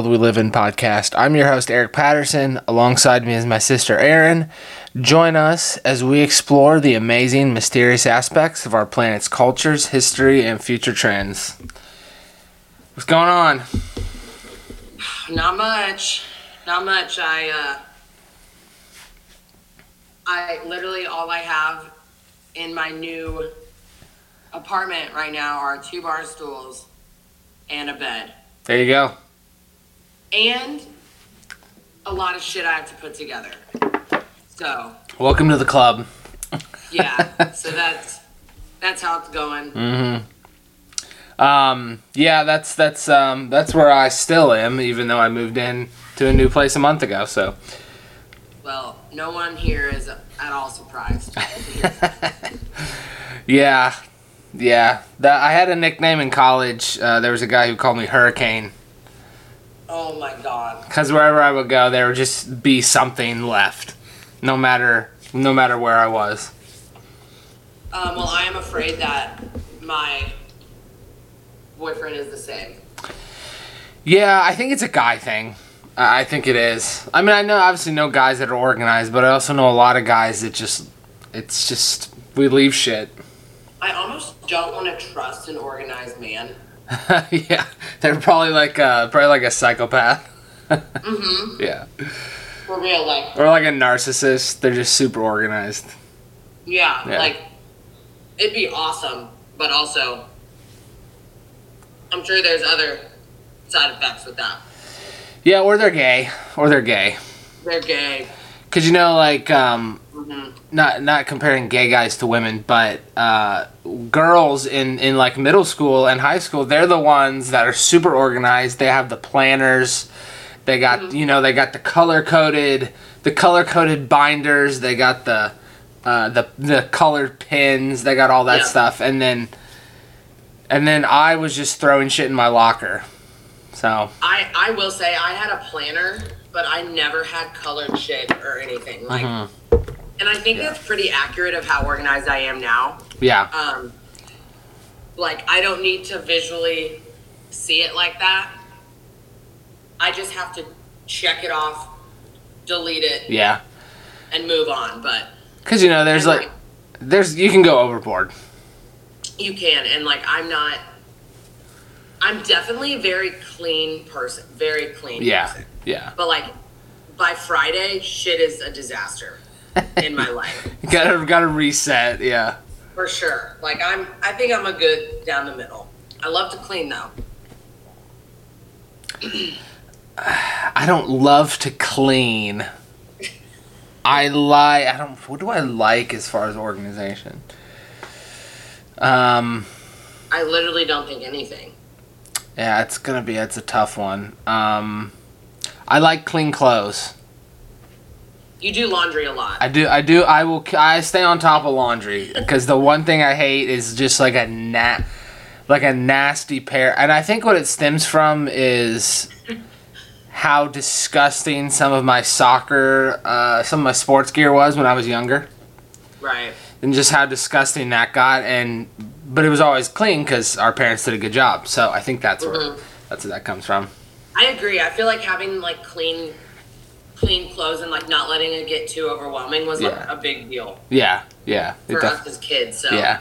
World We Live In podcast. I'm your host, Eric Patterson. Alongside me is my sister, Erin. Join us as we explore the amazing, mysterious aspects of our planet's cultures, history, and future trends. What's going on? Not much. Not much. I uh I literally all I have in my new apartment right now are two bar stools and a bed. There you go. And a lot of shit I have to put together. So, Welcome to the club. yeah. so that's that's how it's going. Mm-hmm. Um, yeah, that's that's um, that's where I still am, even though I moved in to a new place a month ago. So, Well, no one here is at all surprised. yeah, yeah. That I had a nickname in college. Uh, there was a guy who called me Hurricane oh my god. because wherever I would go, there would just be something left, no matter no matter where I was. Um, well, I am afraid that my boyfriend is the same. Yeah, I think it's a guy thing. I think it is. I mean, I know obviously know guys that are organized, but I also know a lot of guys that just it's just we leave shit. I almost don't want to trust an organized man. yeah, they're probably like uh, probably like a psychopath. Mm-hmm. Yeah, For real, like, or like a narcissist. They're just super organized. yeah, Yeah. like, it'd be awesome, but also, I'm sure there's other side effects with that. Yeah, or they're gay, or they're gay. They're gay. Cause you know, like, um, hmm not not comparing gay guys to women, but uh, girls in in like middle school and high school, they're the ones that are super organized. They have the planners. They got you know they got the color coded the color coded binders. They got the uh, the the colored pins. They got all that Yeah. stuff, and then and then I was just throwing shit in my locker. So I, I will say I had a planner, but I never had colored shit or anything. Like, mhm. and I think that's pretty accurate of how organized I am now. yeah, um, like I don't need to visually see it like that. I just have to check it off, delete it, yeah. and move on. But Cause you know there's and, like there's you can go overboard. you can, and like I'm not. I'm definitely a very clean person, very clean. Yeah, person. Yeah. But like by Friday, shit is a disaster in my life gotta gotta reset. Yeah. for sure. Like I'm, I think I'm a good down the middle. I love to clean though. I don't love to clean. I lie. I don't. What do I like as far as organization? Um. I literally don't think anything. Yeah, it's gonna be. It's a tough one. Um. I like clean clothes. You do laundry a lot. I do. I do. I will. I stay on top of laundry because the one thing I hate is just like a nat, like a nasty pair. And I think what it stems from is how disgusting some of my soccer, uh, some of my sports gear was when I was younger, right. and just how disgusting that got. And but it was always clean because our parents did a good job. So I think that's where Mhm. that's where that comes from. I agree. I feel like having like clean, clean clothes and like not letting it get too overwhelming was like Yeah. a big deal Yeah. Yeah. It for def- us as kids. So yeah.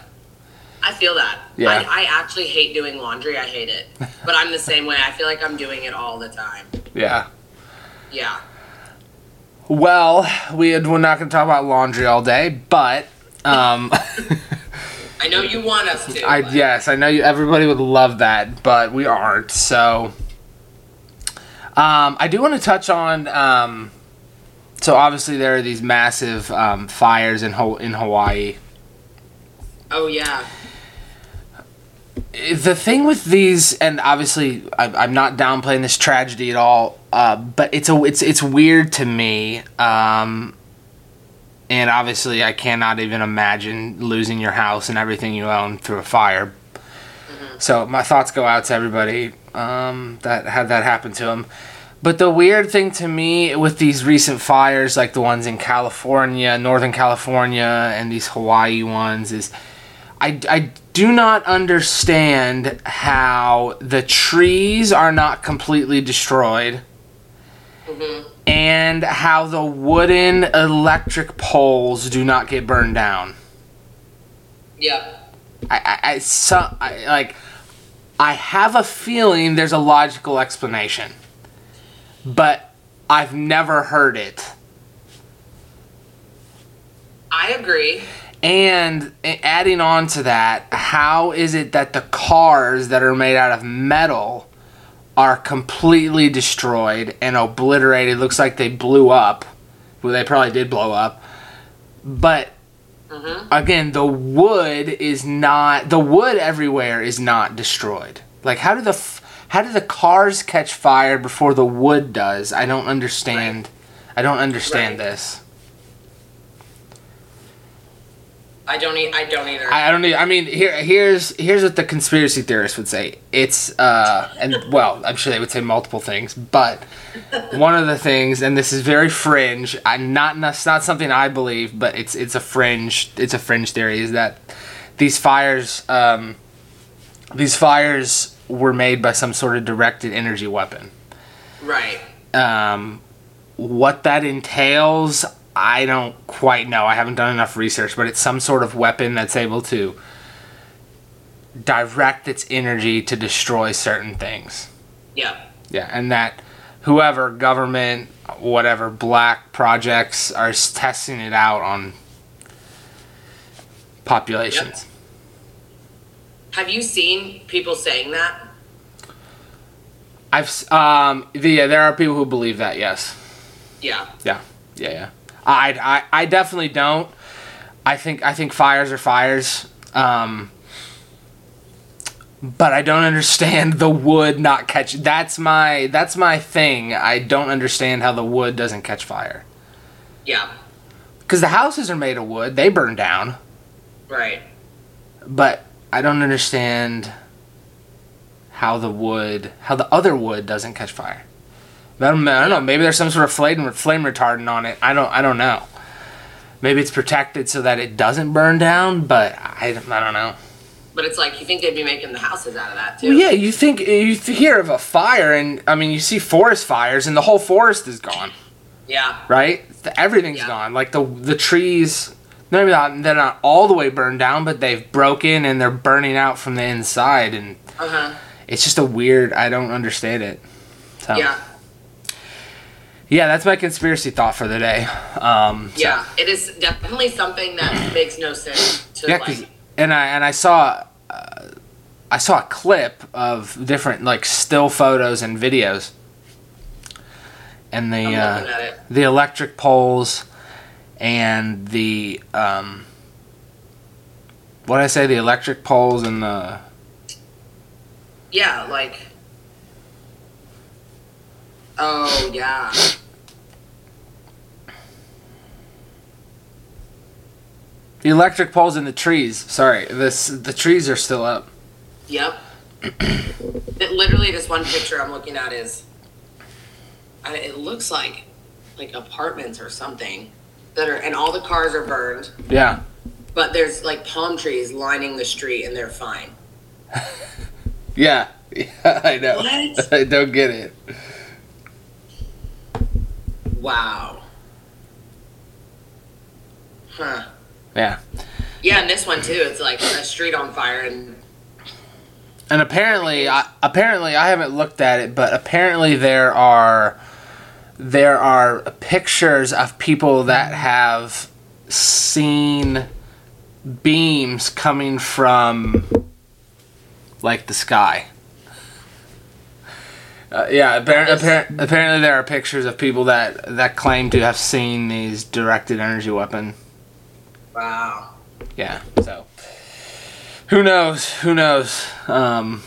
I feel that. Yeah. I, I actually hate doing laundry. I hate it, but I'm the same way. I feel like I'm doing it all the time. Yeah. Yeah. Well, we had, we're not going to talk about laundry all day, but um, I know you want us to. I but- yes, I know you. Everybody would love that, but we aren't. So, um, I do want to touch on. Um, so obviously there are these massive um, fires in Ho- in Hawaii. Oh yeah. The thing with these, and obviously I, I'm not downplaying this tragedy at all, uh, but it's a it's it's weird to me. Um, and obviously, I cannot even imagine losing your house and everything you own through a fire. So my thoughts go out to everybody um, that had that happen to him. But the weird thing to me with these recent fires, like the ones in California, Northern California, and these Hawaii ones, is I, I do not understand how the trees are not completely destroyed and how the wooden electric poles do not get burned down. Yeah. I, I, I, so, I like I have a feeling there's a logical explanation, but I've never heard it. I agree. And eh, adding on to that, how is it that the cars that are made out of metal are completely destroyed and obliterated? Looks like they blew up. Well, they probably did blow up. But Mm-hmm. again, the wood is not the wood everywhere is not destroyed. Like how do the f- how do the cars catch fire before the wood does? I don't understand. I don't understand Right. this. I don't. E- I don't either. I I don't need. I mean, here, here's here's what the conspiracy theorists would say. It's uh, and well, I'm sure they would say multiple things, but one of the things, and this is very fringe. I'm not it's not something I believe, but it's it's a fringe. It's a fringe theory. Is that these fires, um, these fires were made by some sort of directed energy weapon. right. Um, what that entails, I don't quite know. I haven't done enough research, but it's some sort of weapon that's able to direct its energy to destroy certain things. Yeah. Yeah, and that whoever, government, whatever, black projects are testing it out on populations. Have you seen people saying that? I've um the, yeah, there are people who believe that. Yes. Yeah. Yeah, yeah, yeah. I, I, I definitely don't. I think I think fires are fires. Um, but I don't understand the wood not catch. That's my that's my thing. I don't understand how the wood doesn't catch fire. Yeah. Because the houses are made of wood, they burn down. Right. But I don't understand how the wood, how the other wood doesn't catch fire. I don't, I don't know. Maybe there's some sort of flame flame retardant on it. I don't I don't know. Maybe it's protected so that it doesn't burn down. But I, I don't know. But it's like you think they'd be making the houses out of that too. Well, yeah, you think you hear of a fire, and I mean, you see forest fires, and the whole forest is gone, Yeah. right? Everything's Yeah. gone. Like the the trees, maybe not they're not all the way burned down, but they've broken and they're burning out from the inside, and Uh huh. it's just a weird. I don't understand it. So, Yeah. Yeah, that's my conspiracy thought for the day. Um, so- Yeah. It is definitely something that makes no sense to Yeah, like. and I and I saw uh, I saw a clip of different like still photos and videos, and the uh, looking at it. the electric poles and the um, what did I say the electric poles and the Yeah, like. Oh yeah. the electric poles in the trees. Sorry, this the trees are still up. Yep. it, literally, this one picture I'm looking at is. I, it looks like, like apartments or something, that are and all the cars are burned, Yeah, but there's like palm trees lining the street and they're fine. yeah, yeah. I know. What? I don't get it. Wow. Huh. Yeah. Yeah, and this one too. It's like a street on fire and And apparently, I, apparently, I haven't looked at it, but apparently there are there are pictures of people that have seen beams coming from like the sky. Uh, yeah, appar- appar- apparently there are pictures of people that that claim to have seen these directed energy weapon. wow. Yeah, so who knows? Who knows? Um,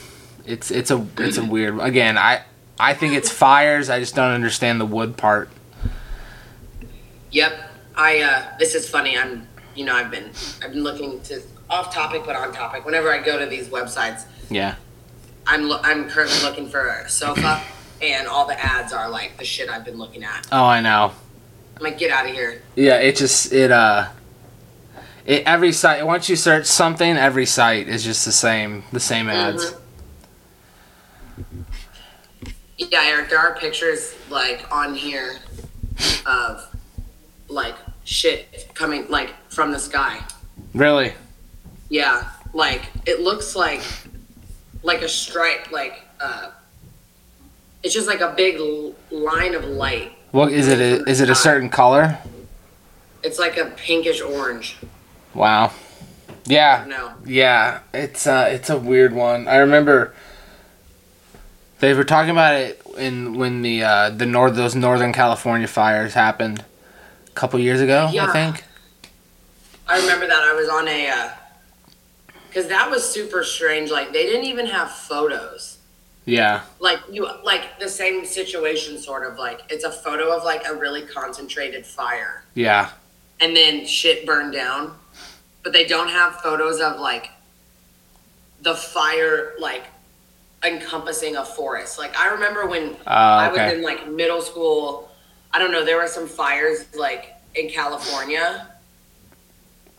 it's it's a it's a weird. Again, I I think it's fires. I just don't understand the wood part. Yep. I uh this is funny. I'm you know, I've been I've been looking to off topic but on topic. Whenever I go to these websites, Yeah, I'm lo- I'm currently looking for a sofa and all the ads are like the shit I've been looking at. Oh, I know. I'm like, get out of here. Yeah, it just it uh, It, every site once you search something, every site is just the same the same ads. Mhm. Yeah, Eric, there are pictures like on here of like shit coming like from the sky. Really? Yeah, like it looks like like a stripe, like uh, it's just like a big l- line of light. What is it? A, is it a certain color? It's like a pinkish orange. Wow. Yeah. No. Yeah, it's uh, it's a weird one. I remember they were talking about it in when the uh, the north those Northern California fires happened a couple years ago. Yeah. I think. I remember that I was on a because that was super strange. Like they didn't even have photos. Yeah. Like you, like the same situation, sort of like it's a photo of like a really concentrated fire, Yeah. and then shit burned down, but they don't have photos of like the fire like encompassing a forest. Like I remember when Uh, I was okay. in like middle school. I don't know. There were some fires like in California,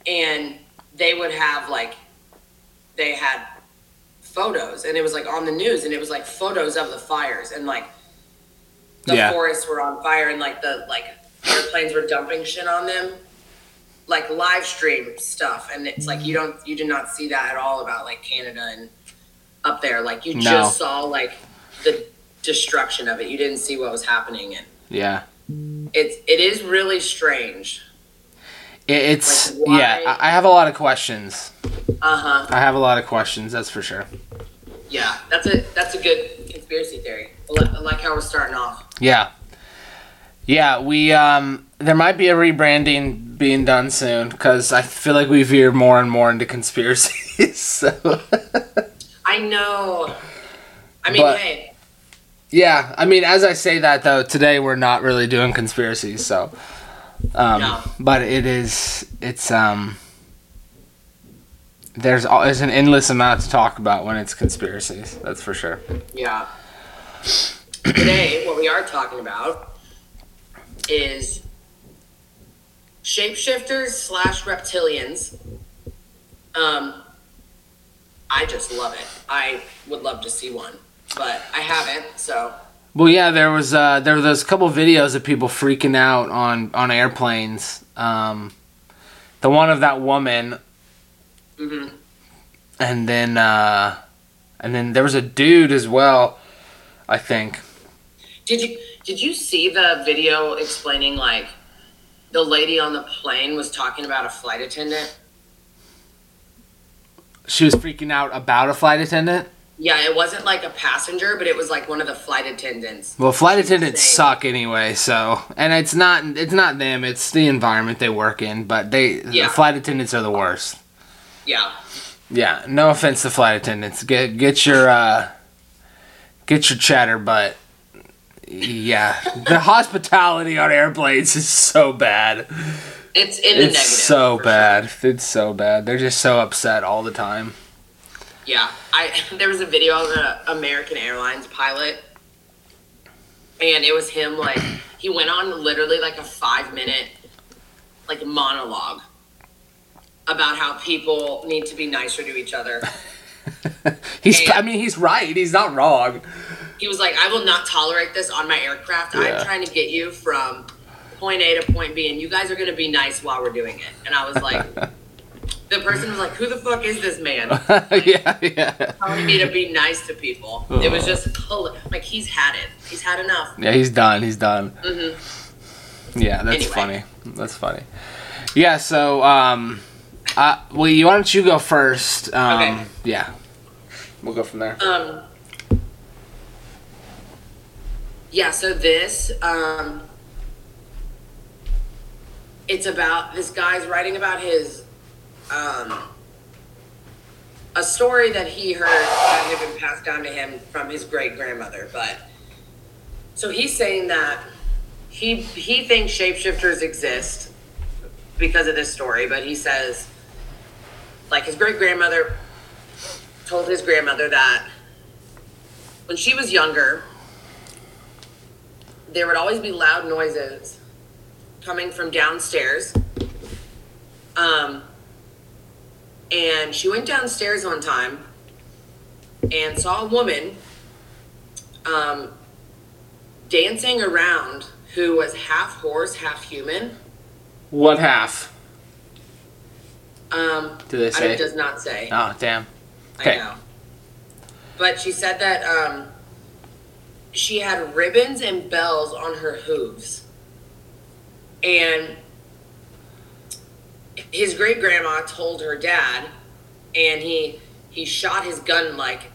and they would have like they had photos, and it was like on the news, and it was like photos of the fires, and like the Yeah. forests were on fire, and like the like airplanes were dumping shit on them, like live stream stuff, and it's like you don't you did not see that at all about like Canada and up there. Like you No. just saw like the destruction of it. You didn't see what was happening, and Yeah. it's it is really strange. It, it's Like, yeah. I, have a lot of questions. Uh huh. I have a lot of questions. That's for sure. Yeah, that's a that's a good conspiracy theory. I like how we're starting off. Yeah. Yeah, we um there might be a rebranding being done soon cuz I feel like we veer more and more into conspiracies. so I know. I mean, But- hey, Yeah, I mean as I say that though, today we're not really doing conspiracies, so um No. but it is it's um there's there's an endless amount to talk about when it's conspiracies. That's for sure. yeah. Today, what we are talking about is shapeshifters slash reptilians. Um, I just love it. I would love to see one, but I haven't. So Well, yeah, there was uh, there were those couple videos of people freaking out on on airplanes. Um, the one of that woman, mhm. and then uh, and then there was a dude as well. I think. did you did you see the video explaining like the lady on the plane was talking about a flight attendant? She was freaking out about a flight attendant. Yeah, it wasn't like a passenger, but it was like one of the flight attendants. Well, flight attendants suck anyway. So, and it's not it's not them. It's the environment they work in. But they Yeah. the flight attendants are the worst. Yeah. Yeah, no offense to flight attendants. Get get your uh, get your chatter, but yeah, the hospitality on airplanes is so bad. It's in It's negative. so bad. It's so bad. They're just so upset all the time. Yeah. I there was a video of an American Airlines pilot and it was him like he went on literally like a 5 minute like monologue about how people need to be nicer to each other. He's. And- I mean, he's right. He's not wrong. He was like, I will not tolerate this on my aircraft. Yeah. I'm trying to get you from point A to point B, and you guys are going to be nice while we're doing it. And I was like, the person was like, Who the fuck is this man? yeah, yeah, Telling me to be nice to people. It was just like he's had it. He's had enough. yeah. He's done. He's done. hmm Yeah, that's Anyway. funny. That's funny. Yeah. So, um, uh, well, you why don't you go first? Um, Okay. Yeah. We'll go from there. Um. Yeah. So this, um, it's about this guy's writing about his, um, a story that he heard that had been passed down to him from his great grandmother. But so he's saying that he he thinks shapeshifters exist because of this story, but he says like his great grandmother told his grandmother that when she was younger, there would always be loud noises coming from downstairs. Um, and she went downstairs one time and saw a woman um, dancing around who was half horse, half human. What half? Um, Do they say? It does not say. Oh, damn. I Okay. know. But she said that um, she had ribbons and bells on her hooves. And his great grandma told her dad, and he he shot his gun like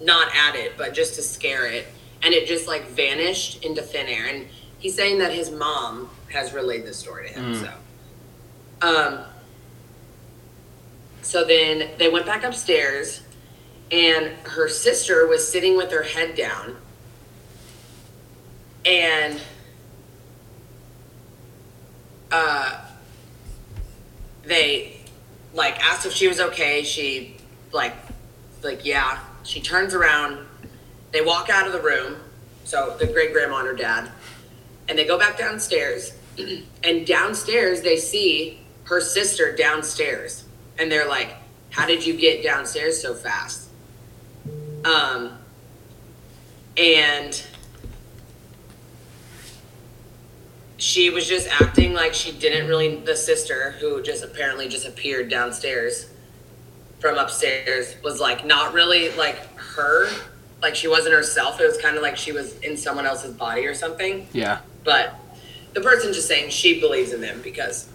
not at it, but just to scare it, and it just like vanished into thin air. And he's saying that his mom has relayed this story to him. Mm. So, um, so then they went back upstairs, and her sister was sitting with her head down. And uh, they like asked if she was okay. She like like yeah. She turns around. They walk out of the room. So the great grandma and her dad, and they go back downstairs. and downstairs they see her sister downstairs, and they're like, "How did you get downstairs so fast?" Um, and she was just acting like she didn't really the sister who just apparently just appeared downstairs from upstairs was like not really like her like she wasn't herself it was kind of like she was in someone else's body or something Yeah. but the person just saying she believes in them because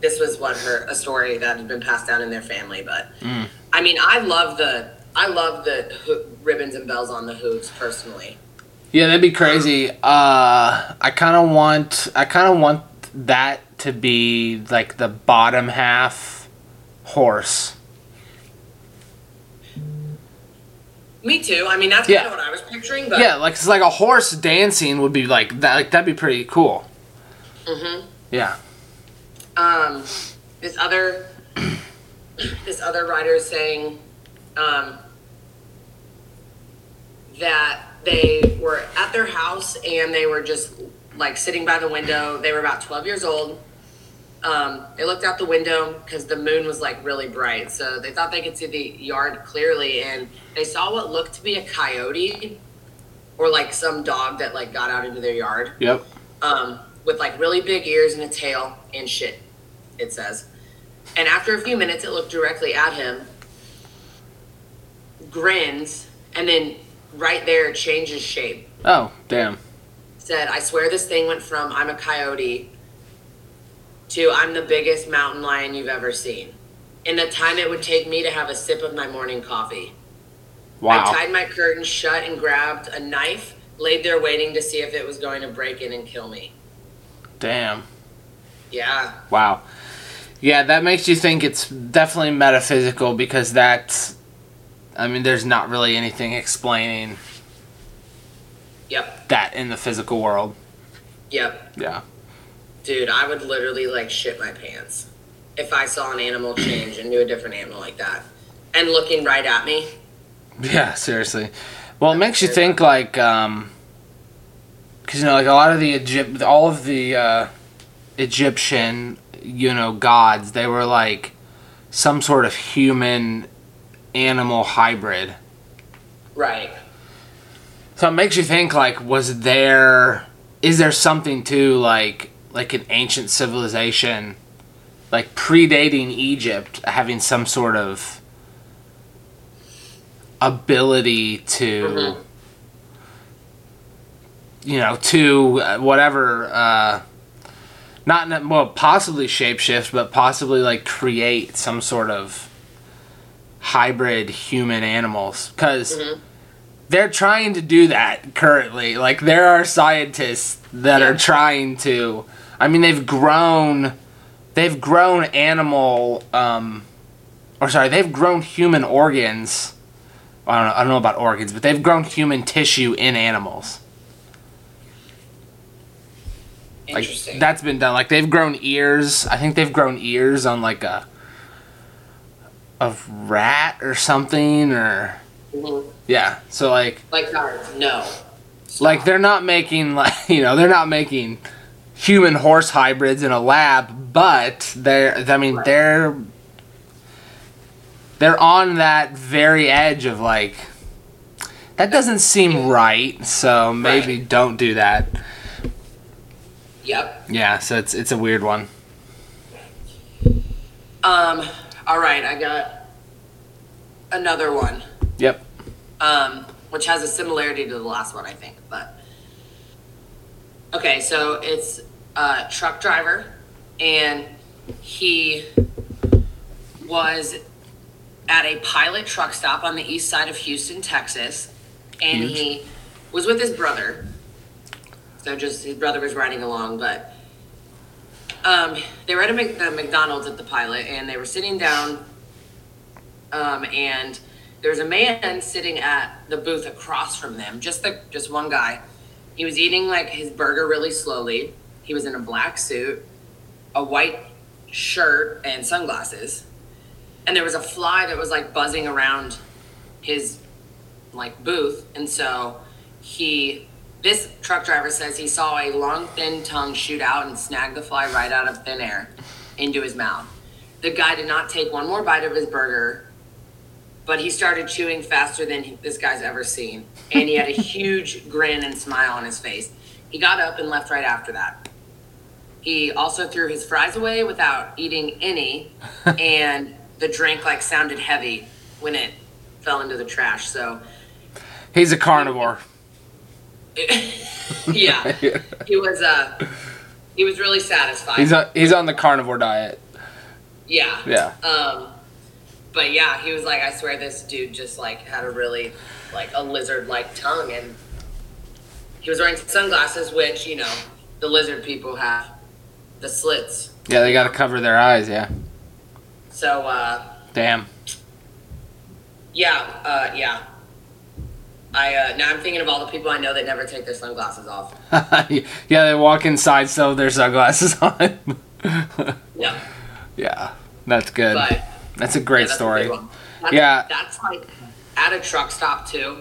this was what her a story that had been passed down in their family but Mm. i mean i love the i love the ho- ribbons and bells on the hooves personally Yeah, that'd be crazy. Uh, I kind of want, I kind of want that to be like the bottom half horse. me too i mean that's Yeah. kind of what i was picturing but Yeah, like it's like a horse dancing would be like that. Like that'd be pretty cool. Mhm. Yeah. um, this other this other writer is saying um, that they were at their house and they were just like sitting by the window. They were about 12 years old. Um, they looked out the window because the moon was like really bright, so they thought they could see the yard clearly, and they saw what looked to be a coyote or like some dog that like got out into their yard Yep. um, with like really big ears and a tail and shit, it says. And after a few minutes, it looked directly at him, grins, and then right there changes shape. Oh, damn. Said, I swear this thing went from I'm a coyote to I'm the biggest mountain lion you've ever seen. In the time it would take me to have a sip of my morning coffee. Wow. I tied my curtains shut and grabbed a knife, laid there waiting to see if it was going to break in and kill me. Damn. Yeah. Wow. Yeah, that makes you think it's definitely metaphysical because that's. I mean, there's not really anything explaining Yep. that in the physical world. Yep. Yeah. Dude, I would literally like shit my pants if I saw an animal change into a different animal like that and looking right at me. Yeah, seriously. Well, it makes you think like, um, because you know, like a lot of the Egypt, all of the uh, Egyptian, you know, gods, they were like some sort of human animal hybrid. Right. So it makes you think like, was there, is there something to like, like an ancient civilization, like predating Egypt, having some sort of ability to, Mhm. you know, to uh, whatever, uh, not well, possibly shapeshift, but possibly like create some sort of hybrid human animals, because Mhm. they're trying to do that currently. Like there are scientists that are trying to. I mean, they've grown, they've grown animal, um, or sorry, they've grown human organs. I don't know. I don't know about organs, but they've grown human tissue in animals. Like Interesting. that's been done. Like they've grown ears. I think they've grown ears on like a a rat or something or Mhm. yeah. So like Like ours. No. like they're not making like you know they're not making human horse hybrids in a lab, but they're I mean Right. they're they're on that very edge of like that doesn't seem right, so maybe Right. don't do that. Yep. Yeah, so it's it's a weird one. Um. All right, I got another one. Yep. um, which has a similarity to the last one, I think. But okay, so it's a truck driver, and he was at a pilot truck stop on the east side of Houston, Texas, and Huge. he was with his brother. So just his brother was riding along, but um, they were at a Mc, McDonald's at the pilot, and they were sitting down, um, and there was a man sitting at the booth across from them, just the just one guy. He was eating like his burger really slowly. He was in a black suit, a white shirt, and sunglasses. And there was a fly that was like buzzing around his like booth, and so he this truck driver says he saw a long thin tongue shoot out and snag the fly right out of thin air into his mouth. The guy did not take one more bite of his burger, but he started chewing faster than he- this guy's ever seen. And he had a huge grin and smile on his face. He got up and left right after that. He also threw his fries away without eating any, and the drink like sounded heavy when it fell into the trash. So He's a carnivore. yeah, he was uh he was really satisfied. He's on, he's on the carnivore diet. yeah. Yeah. Um, but yeah, he was like, I swear this dude just like had a really like a lizard like tongue, and he was wearing sunglasses, which you know the lizard people have the slits. Yeah, they got to cover their eyes, yeah. So uh, Damn. yeah, uh, yeah. I uh, now I'm thinking of all the people I know that never take their sunglasses off. yeah, they walk inside still with their sunglasses on. Yeah, yeah, that's good. but That's a yeah, great that's story. one. That's, Yeah. that's like at a truck stop too.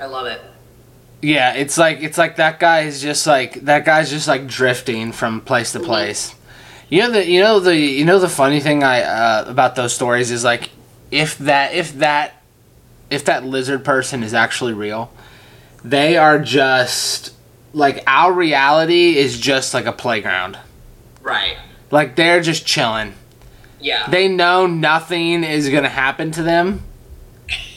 I love it. Yeah, it's like it's like that guy is just like that guy's just like drifting from place to Mhm. place. You know the you know the you know the funny thing I uh, about those stories is like if that if that if that lizard person is actually real, they are just like our reality is just like a playground. Right. Like they're just chilling. Yeah. They know nothing is gonna happen to them.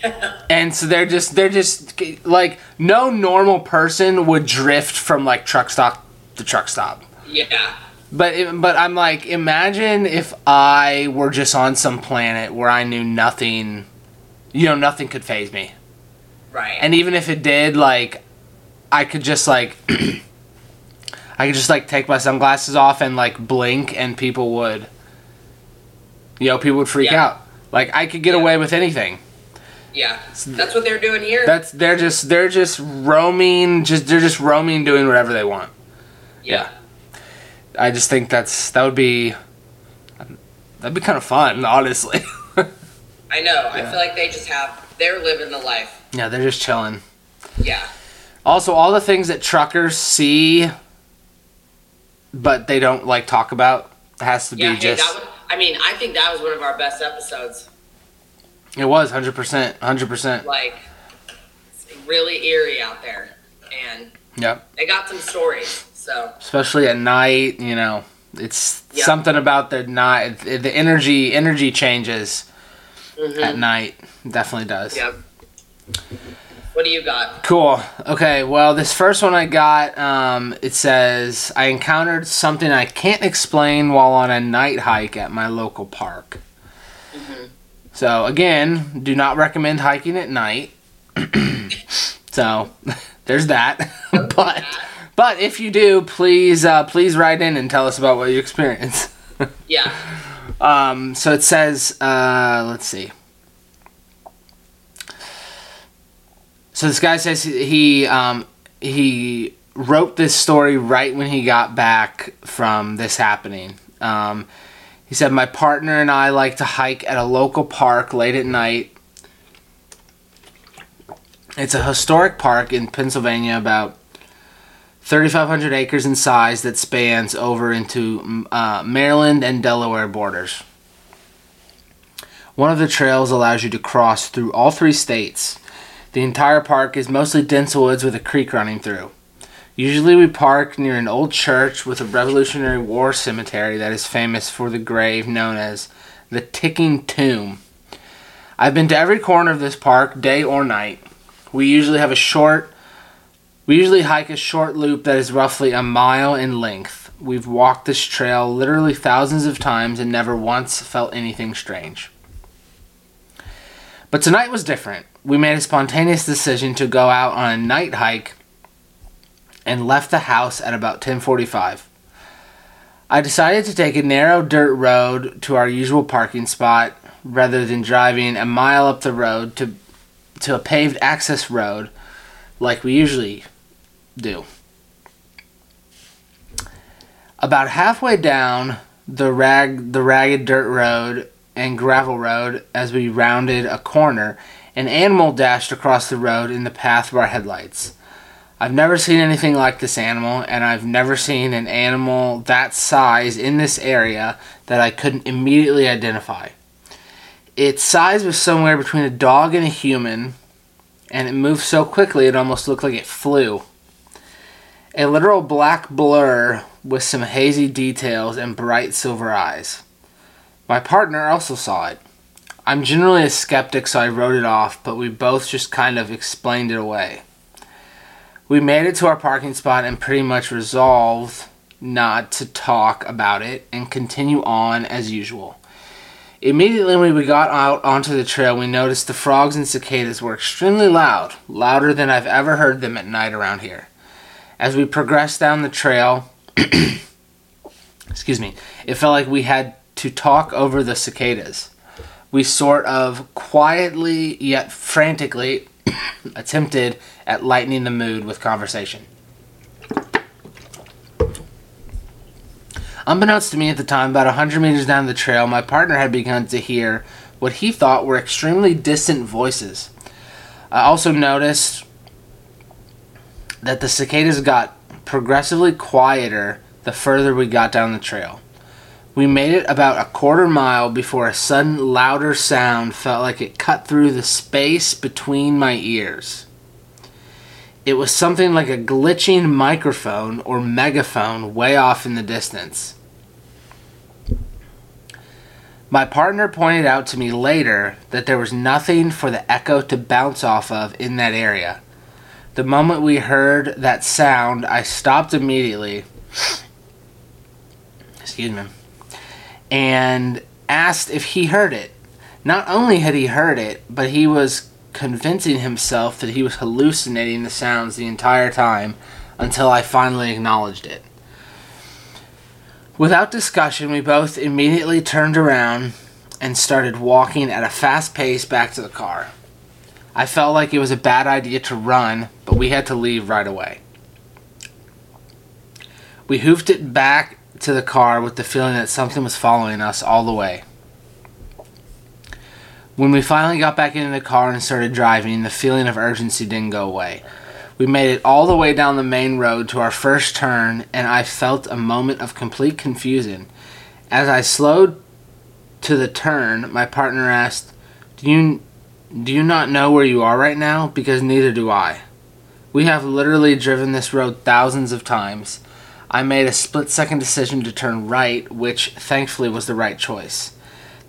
and so they're just they're just like no normal person would drift from like truck stop to truck stop. yeah. But but I'm like imagine if I were just on some planet where I knew nothing, you know, nothing could faze me. Right. And even if it did, like I could just like I could just like take my sunglasses off and like blink and people would you know, people would freak Yeah. out. Like I could get Yeah. away with anything. yeah. That's what they're doing here. That's they're just they're just roaming just they're just roaming doing whatever they want. yeah. I just think that's that would be that'd be kind of fun, honestly. I know. I feel like they just have they're living the life. yeah, they're just chilling. Yeah. Also, all the things that truckers see but they don't like talk about has to Yeah. be Hey, just that was, I mean, I think that was one of our best episodes. It was 100%, 100%. Like, it's really eerie out there, and Yep. they got some stories. So Especially at night, you know. It's Yep. something about the night the energy energy changes mhm. at night. Definitely does. Yep. What do you got? Cool. Okay. Well, this first one I got, um, it says I encountered something I can't explain while on a night hike at my local park. Mhm. So again, do not recommend hiking at night. so there's that. but but if you do, please uh, please write in and tell us about what you experienced. Yeah. Um, so it says, uh, let's see. So this guy says he um, he wrote this story right when he got back from this happening. Um, he said, "My partner and I like to hike at a local park late at night. It's a historic park in Pennsylvania, about 3,500 acres in size that spans over into uh, Maryland and Delaware borders. One of the trails allows you to cross through all three states. The entire park is mostly dense woods with a creek running through. Usually, we park near an old church with a Revolutionary War cemetery that is famous for the grave known as the Ticking Tomb. I've been to every corner of this park, day or night. We usually have a short, we usually hike a short loop that is roughly a mile in length. We've walked this trail literally thousands of times and never once felt anything strange. But tonight was different. We made a spontaneous decision to go out on a night hike and left the house at about 10:45. I decided to take a narrow dirt road to our usual parking spot rather than driving a mile up the road to to a paved access road like we usually do. About halfway down the rag the ragged dirt road and gravel road as we rounded a corner, an animal dashed across the road in the path of our headlights. I've never seen anything like this animal, and I've never seen an animal that size in this area that I couldn't immediately identify. Its size was somewhere between a dog and a human, and it moved so quickly it almost looked like it flew. A literal black blur with some hazy details and bright silver eyes. My partner also saw it. I'm generally a skeptic, so I wrote it off, but we both just kind of explained it away. We made it to our parking spot and pretty much resolved not to talk about it and continue on as usual. Immediately when we got out onto the trail, we noticed the frogs and cicadas were extremely loud, louder than I've ever heard them at night around here. As we progressed down the trail, excuse me, it felt like we had to talk over the cicadas. We sort of quietly yet frantically attempted at lightening the mood with conversation. Unbeknownst to me at the time, about a 100 meters down the trail, my partner had begun to hear what he thought were extremely distant voices. I also noticed that the cicadas got progressively quieter the further we got down the trail. We made it about a quarter mile before a sudden louder sound felt like it cut through the space between my ears. It was something like a glitching microphone or megaphone way off in the distance. My partner pointed out to me later that there was nothing for the echo to bounce off of in that area. The moment we heard that sound, I stopped immediately. Excuse me. And asked if he heard it. Not only had he heard it, but he was convincing himself that he was hallucinating the sounds the entire time until I finally acknowledged it. Without discussion, we both immediately turned around and started walking at a fast pace back to the car. I felt like it was a bad idea to run, but we had to leave right away. We hoofed it back to the car with the feeling that something was following us all the way. When we finally got back into the car and started driving, the feeling of urgency didn't go away. We made it all the way down the main road to our first turn, and I felt a moment of complete confusion. As I slowed to the turn, my partner asked, "Do you do you not know where you are right now? Because neither do I. We have literally driven this road thousands of times. I made a split-second decision to turn right, which thankfully was the right choice."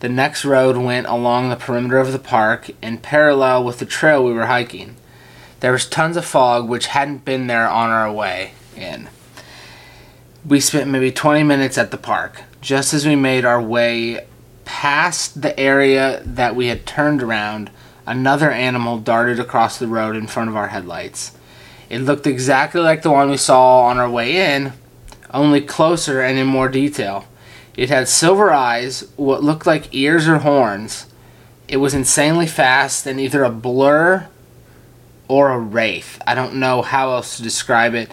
The next road went along the perimeter of the park and parallel with the trail we were hiking. There was tons of fog, which hadn't been there on our way in. We spent maybe 20 minutes at the park. Just as we made our way past the area that we had turned around, another animal darted across the road in front of our headlights. It looked exactly like the one we saw on our way in, only closer and in more detail. It had silver eyes, what looked like ears or horns. It was insanely fast and either a blur or a wraith. I don't know how else to describe it.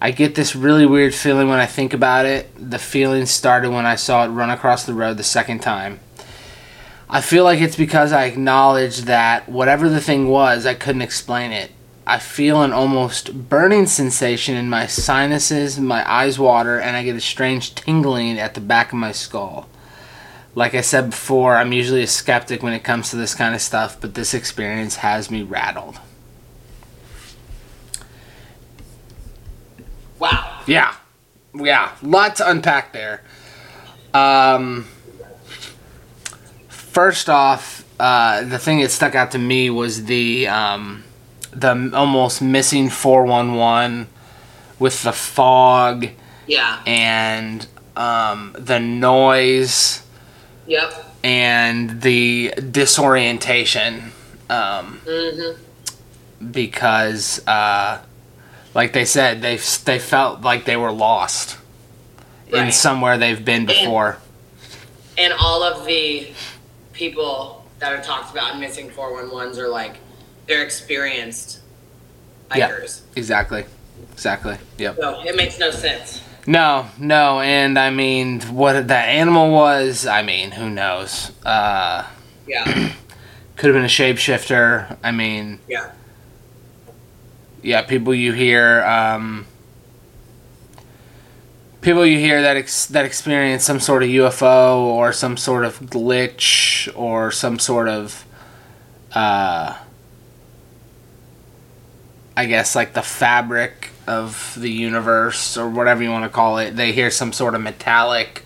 I get this really weird feeling when I think about it. The feeling started when I saw it run across the road the second time. I feel like it's because I acknowledge that whatever the thing was, I couldn't explain it. I feel an almost burning sensation in my sinuses, my eyes water, and I get a strange tingling at the back of my skull. Like I said before, I'm usually a skeptic when it comes to this kind of stuff, but this experience has me rattled. Wow. Yeah. Yeah. Lot to unpack there. Um, first off, uh, the thing that stuck out to me was the um, the almost missing 411 with the fog Yeah. and um, the noise Yep. and the disorientation um, Mm-hmm. because uh, like they said they they felt like they were lost in somewhere they've been before And all of the people that are talked about in missing 411s are like, they're experienced Yeah. exactly exactly yep So it makes no sense. no no and i mean what that animal was i mean who knows uh Yeah. could have been a shapeshifter i mean Yeah. yeah, people you hear, um, people you hear that ex- that experience some sort of UFO or some sort of glitch or some sort of, uh, I guess like the fabric of the universe or whatever you want to call it. They hear some sort of metallic,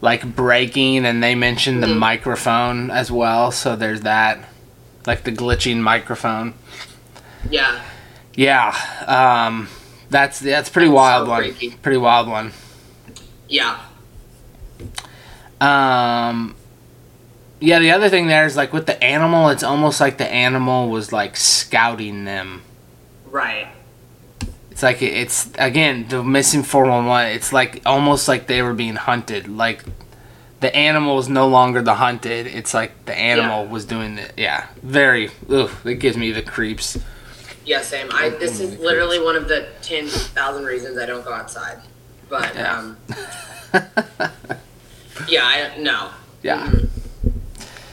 like breaking, and they mention the Mhm. microphone as well. So there's that, like the glitching microphone. Yeah. Yeah, um, that's that's pretty That's wild one. Pretty wild one. Yeah. Um, yeah, the other thing there is like with the animal, it's almost like the animal was like scouting them. Right. It's like it's again the missing four one one. It's like almost like they were being hunted. Like the animal is no longer the hunted. It's like the animal was doing it. Yeah, very. Ugh, it gives me the creeps. Yeah, same. I this is literally one of the ten thousand reasons I don't go outside. But Yeah. um Yeah, I no. Yeah.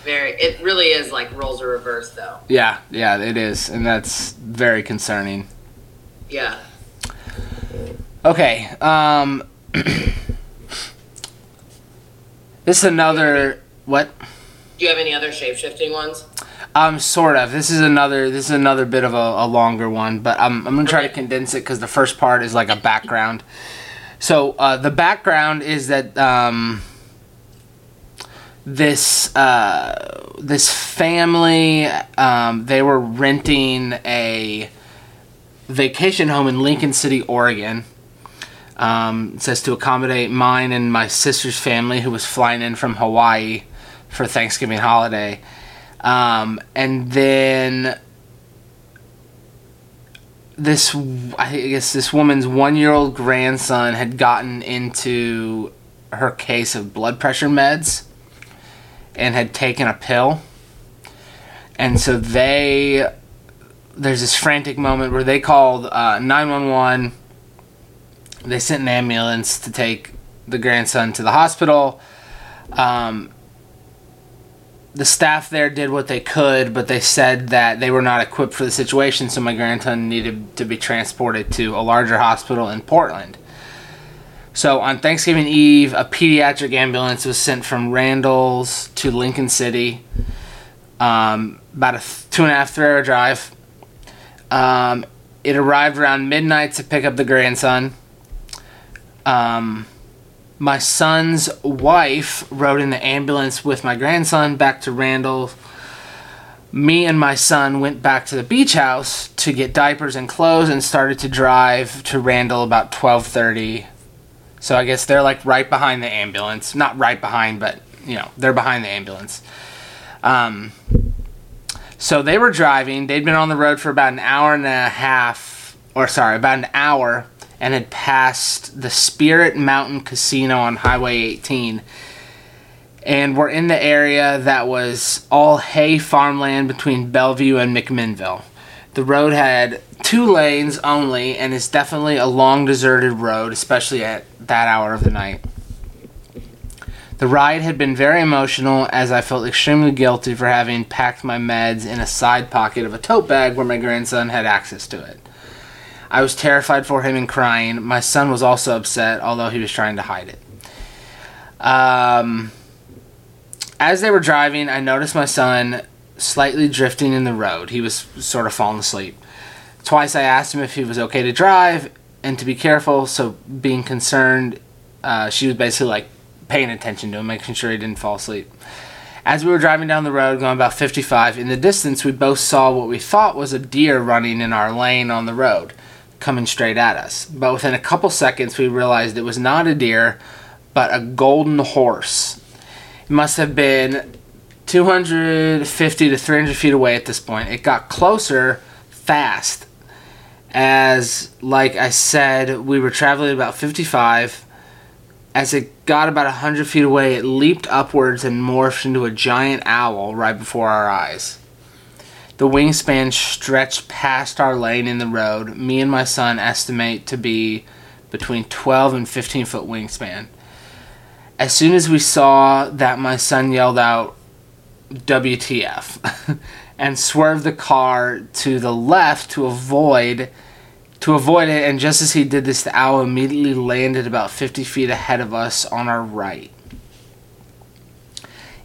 Very it really is like roles are reversed though. Yeah, yeah, it is, and that's very concerning. Yeah. Okay. Um, this is another what? Do you have any other shape shifting ones? Um, sort of. This is another. This is another bit of a, a longer one, but I'm I'm gonna try to condense it because the first part is like a background. So uh, the background is that um, this uh, this family um, they were renting a vacation home in Lincoln City, Oregon. Um, it says to accommodate mine and my sister's family who was flying in from Hawaii for Thanksgiving holiday. Um, and then this, I guess this woman's one-year-old grandson had gotten into her case of blood pressure meds and had taken a pill. And so they, there's this frantic moment where they called uh, 911. They sent an ambulance to take the grandson to the hospital. Um, the staff there did what they could, but they said that they were not equipped for the situation, so my grandson needed to be transported to a larger hospital in Portland. So on Thanksgiving Eve, a pediatric ambulance was sent from Randall's to Lincoln City, um, about a two and a half, three hour drive. Um, it arrived around midnight to pick up the grandson. Um, my son's wife rode in the ambulance with my grandson back to Randall. Me and my son went back to the beach house to get diapers and clothes and started to drive to Randall about 12:30. So I guess they're like right behind the ambulance. Not right behind, but you know, they're behind the ambulance. Um so they were driving. They'd been on the road for about an hour and a half, or sorry, about an hour, and had passed the Spirit Mountain Casino on Highway 18. And were in the area that was all hay farmland between Bellevue and McMinnville. The road had two lanes only and is definitely a long deserted road, especially at that hour of the night. The ride had been very emotional as I felt extremely guilty for having packed my meds in a side pocket of a tote bag where my grandson had access to it. I was terrified for him and crying. My son was also upset, although he was trying to hide it. Um, as they were driving, I noticed my son slightly drifting in the road. He was sort of falling asleep. Twice I asked him if he was okay to drive and to be careful, so being concerned, uh, she was basically like paying attention to him, making sure he didn't fall asleep. As we were driving down the road, going about 55, in the distance, we both saw what we thought was a deer running in our lane on the road, coming straight at us. But within a couple seconds, we realized it was not a deer, but a golden horse. It must have been 250 to 300 feet away at this point. It got closer fast. As, like I said, we were traveling about 55 as it got about hundred feet away, it leaped upwards and morphed into a giant owl right before our eyes. The wingspan stretched past our lane in the road. Me and my son estimate to be between 12 and 15 foot wingspan. As soon as we saw that, my son yelled out, WTF, and swerved the car to the left to avoid to avoid it, and just as he did this, the owl immediately landed about 50 feet ahead of us on our right.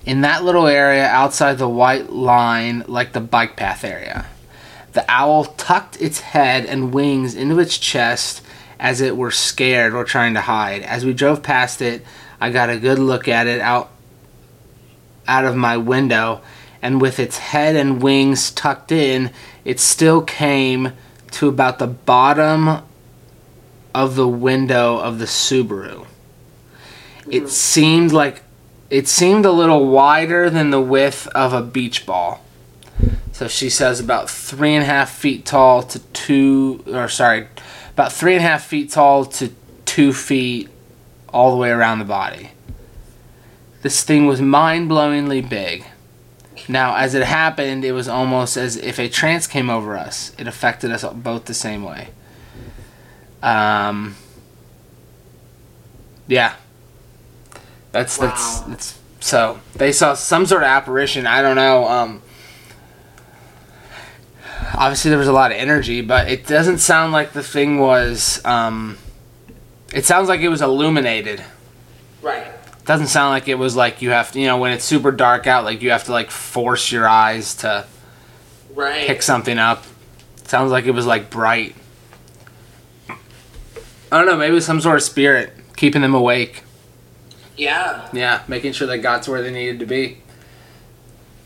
In that little area outside the white line, like the bike path area, the owl tucked its head and wings into its chest as it were scared or trying to hide. As we drove past it, I got a good look at it out out of my window, and with its head and wings tucked in, it still came to about the bottom of the window of the Subaru. It hmm. seemed like it seemed a little wider than the width of a beach ball. So she says about three and a half feet tall to two, or sorry, about three and a half feet tall to two feet all the way around the body. This thing was mind blowingly big. Now, as it happened, it was almost as if a trance came over us. It affected us both the same way. Um, yeah. That's that's Wow. that's so they saw some sort of apparition. I don't know. Um, obviously, there was a lot of energy, but it doesn't sound like the thing was. Um, it sounds like it was illuminated Right. doesn't sound like it was like you have to, you know, when it's super dark out, like you have to like force your eyes to Right. pick something up. Sounds like it was like bright. I don't know, maybe some sort of spirit keeping them awake. Yeah. Yeah, making sure they got to where they needed to be.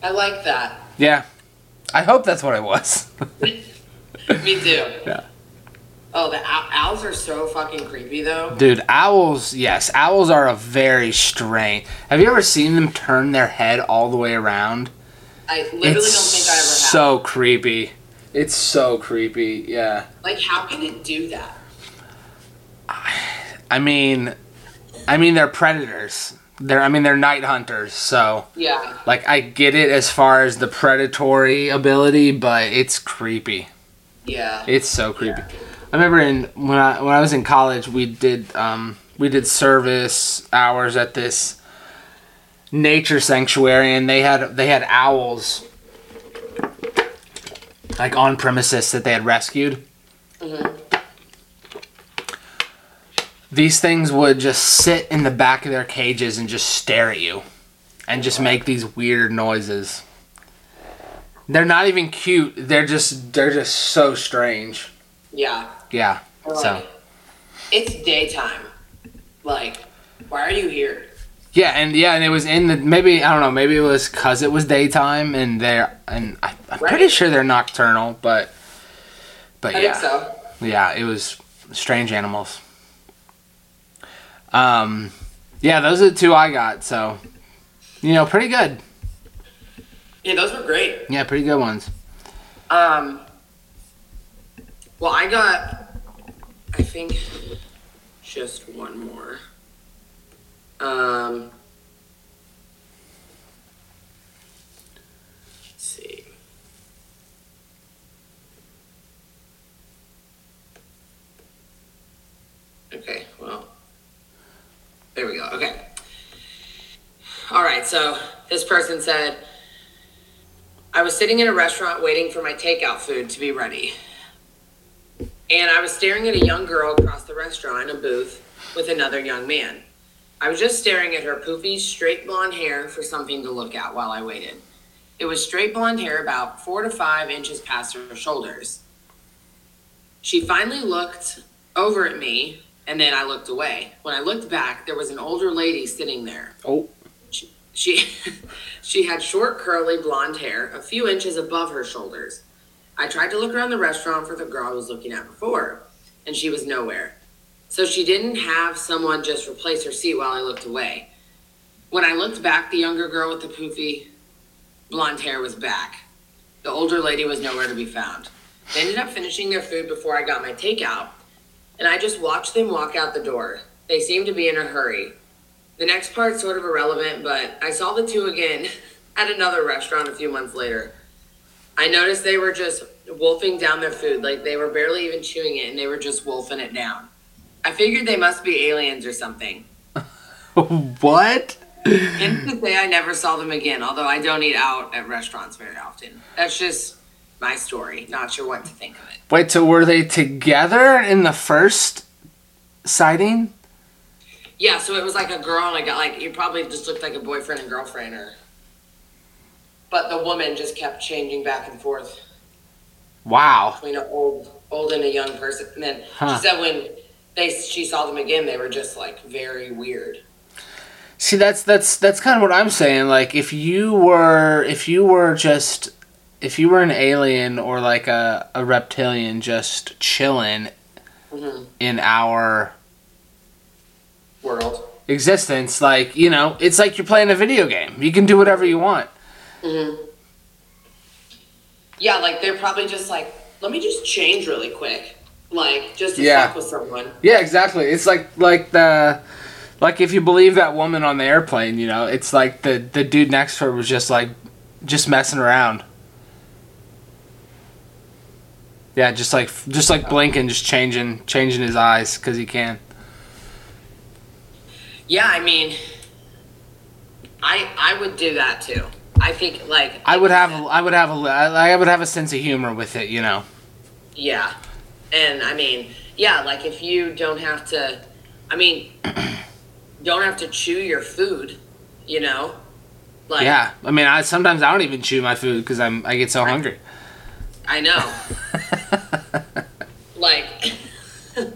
I like that. Yeah. I hope that's what it was. Me too. Yeah. Oh, the ow- owls are so fucking creepy though. Dude, owls, yes, owls are a very strange. Have you ever seen them turn their head all the way around? I literally it's don't think I ever have. so creepy. It's so creepy, yeah. Like, how can it do that? I mean, I mean they're predators. They're I mean they're night hunters. So Yeah. like I get it as far as the predatory ability, but it's creepy. Yeah. It's so creepy. I remember in when I when I was in college, we did um, we did service hours at this nature sanctuary, and they had they had owls like on premises that they had rescued. These things would just sit in the back of their cages and just stare at you, and just make these weird noises. They're not even cute. They're just they're just so strange. yeah. Yeah. Or, So it's daytime. Like, why are you here? yeah, and yeah, and it was in the maybe I don't know maybe it was because it was daytime and they're and I, I'm pretty sure they're nocturnal, but but I yeah, think so. yeah, it was strange animals. Um, yeah, those are the two I got. So you know, pretty good. Yeah, those were great. Yeah, pretty good ones. Um. Well, I got. I think just one more. Um. Let's see. Okay. Well. There we go. Okay. All right. So this person said, I was sitting in a restaurant waiting for my takeout food to be ready. And I was staring at a young girl across the restaurant in a booth with another young man. I was just staring at her poofy, straight blonde hair for something to look at while I waited. It was straight blonde hair about four to five inches past her shoulders. She finally looked over at me, and then I looked away. When I looked back, there was an older lady sitting there. Oh. She she, she had short, curly blonde hair, a few inches above her shoulders. I tried to look around the restaurant for the girl I was looking at before, and she was nowhere. So she didn't have someone just replace her seat while I looked away. When I looked back, the younger girl with the poofy blonde hair was back. The older lady was nowhere to be found. They ended up finishing their food before I got my takeout, and I just watched them walk out the door. They seemed to be in a hurry. The next part's sort of irrelevant, but I saw the two again at another restaurant a few months later. I noticed they were just wolfing down their food, like they were barely even chewing it and they were just wolfing it down. I figured they must be aliens or something. what? And to say I never saw them again, although I don't eat out at restaurants very often. That's just my story. Not sure what to think of it. Wait, so were they together in the first sighting? Yeah, so it was like a girl and a guy. Like, it probably just looked like a boyfriend and girlfriend, or. But the woman just kept changing back and forth Wow. between an old, old and a young person. And then Huh. she said when they she saw them again, they were just like very weird. See, that's that's that's kind of what I'm saying. Like, if you were if you were just if you were an alien or like a, a reptilian just chilling hmm in our World. existence, like you know, it's like you're playing a video game. You can do whatever you want. hmm Yeah, like they're probably just like, let me just change really quick, like just to Yeah. fuck with someone. Yeah, exactly. It's like like the like if you believe that woman on the airplane, you know, it's like the the dude next to her was just like just messing around. Yeah, just like just like blinking, just changing changing his eyes because he can. Yeah, I mean, I I would do that too. I think like I would have I would have a I would have a sense of humor with it, you know. Yeah. And I mean, yeah, like if you don't have to, I mean, don't have to chew your food, you know? Like, yeah, I mean, I sometimes I don't even chew my food because I'm I get so Right. hungry. I know. like,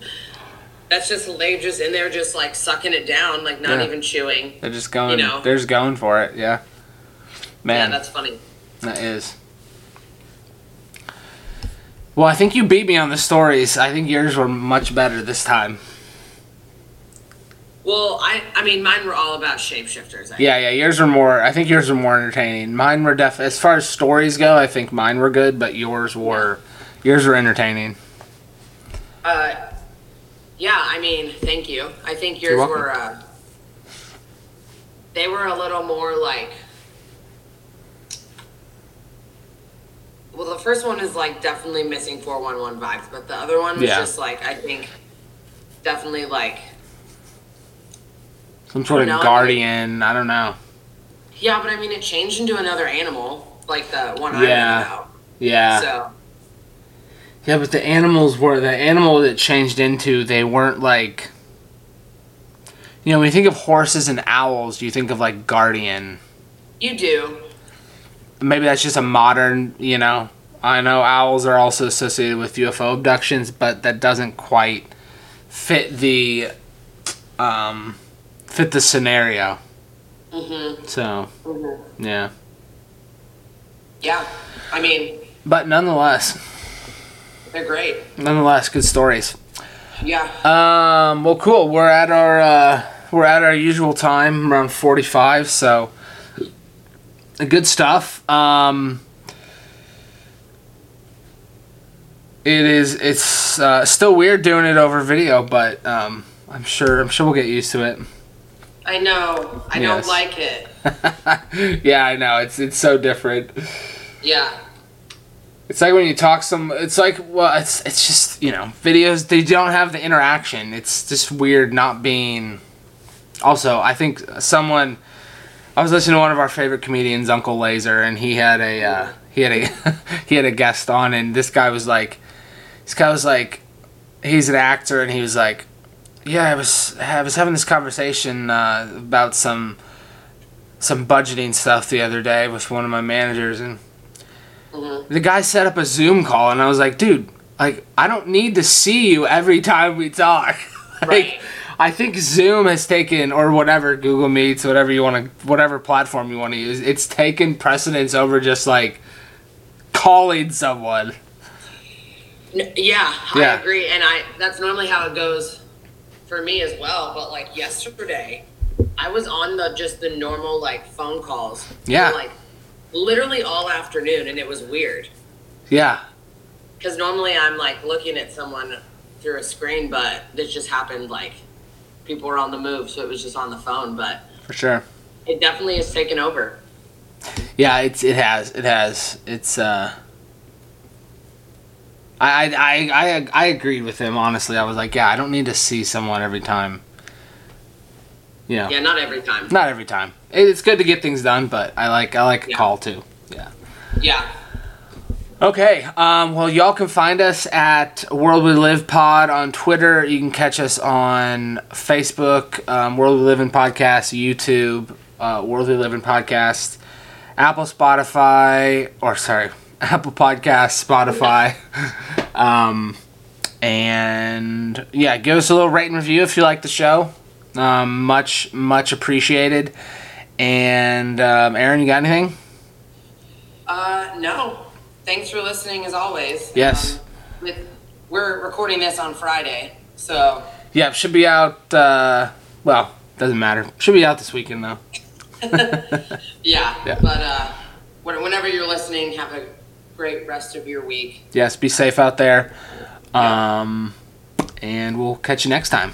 that's just, they're just in there just like sucking it down, like not Yeah. even chewing. They're just going. You know. They're just going for it. Yeah. Man, Yeah, that's funny. that is. Well, I think you beat me on the stories. I think yours were much better this time. Well, I, I mean, mine were all about shapeshifters. I Yeah, yeah, yours were more. I think yours were more entertaining. Mine were def. As far as stories go, I think mine were good, but yours were, yours were entertaining. Uh, yeah, I mean, thank you. I think yours were, uh, they were a little more like, well, the first one is like definitely missing 411 vibes, but the other one was Yeah. just like, I think, definitely like, Some sort of No, I- guardian. I don't know. yeah, but I mean, it changed into another animal, like the one I Yeah. Yeah. So, Yeah, but the animals were the animal that changed into. They weren't like. You know, when you think of horses and owls, do you think of like guardian. you do. maybe that's just a modern you know i know owls are also associated with ufo abductions but that doesn't quite fit the um fit the scenario Mm-hmm. so mm-hmm. yeah Yeah. I mean, but nonetheless they're great. nonetheless good stories Yeah. um well cool we're at our uh we're at our usual time around 45 so good stuff um it is it's uh, still weird doing it over video but um i'm sure i'm sure we'll get used to it I know. I Yes. don't like it. yeah i know it's it's so different Yeah. it's like when you talk some it's like well it's it's just you know videos they don't have the interaction it's just weird not being also i think someone I was listening to one of our favorite comedians, Uncle Laser, and he had a uh, he had a he had a guest on, and this guy was like, this guy was like, he's an actor, and he was like, yeah, I was I was having this conversation uh, about some some budgeting stuff the other day with one of my managers, and Mm-hmm. the guy set up a Zoom call, and I was like, dude, like I don't need to see you every time we talk. like, Right. I think Zoom has taken, or whatever, Google Meets, whatever you want to, whatever platform you want to use, it's taken precedence over just like calling someone. N- Yeah, Yeah. I agree, and I that's normally how it goes for me as well. But like yesterday, I was on the just the normal like phone calls. for, Yeah. like literally all afternoon, and it was weird Yeah, because normally I'm like looking at someone through a screen, but this just happened like people were on the move, so it was just on the phone. But for sure. it definitely has taken over. Yeah, it's it has it has it's. uh I, I, I, I, agreed with him honestly. I was like, yeah, I don't need to see someone every time. You know, Yeah, not every time. not every time. It- It's good to get things done, but I like I like a Yeah. call too. Yeah. Yeah. Okay. Um, well, y'all can find us at World We Live Pod on Twitter. You can catch us on Facebook, um, World We Live in Podcast, YouTube, uh, World We Live in Podcast, Apple, Spotify, or sorry, Apple Podcast, Spotify. um, and yeah, give us a little rate and review if you like the show. Um, much, much appreciated. And um, Aaron, you got anything? Uh, no. Thanks for listening as always. Yes. Um, with we're recording this on Friday, so Yeah, should be out. Uh, well, doesn't matter. Should be out this weekend though. yeah. Yeah. But uh, whenever you're listening, have a great rest of your week. Yes, be safe out there. Um, and we'll catch you next time.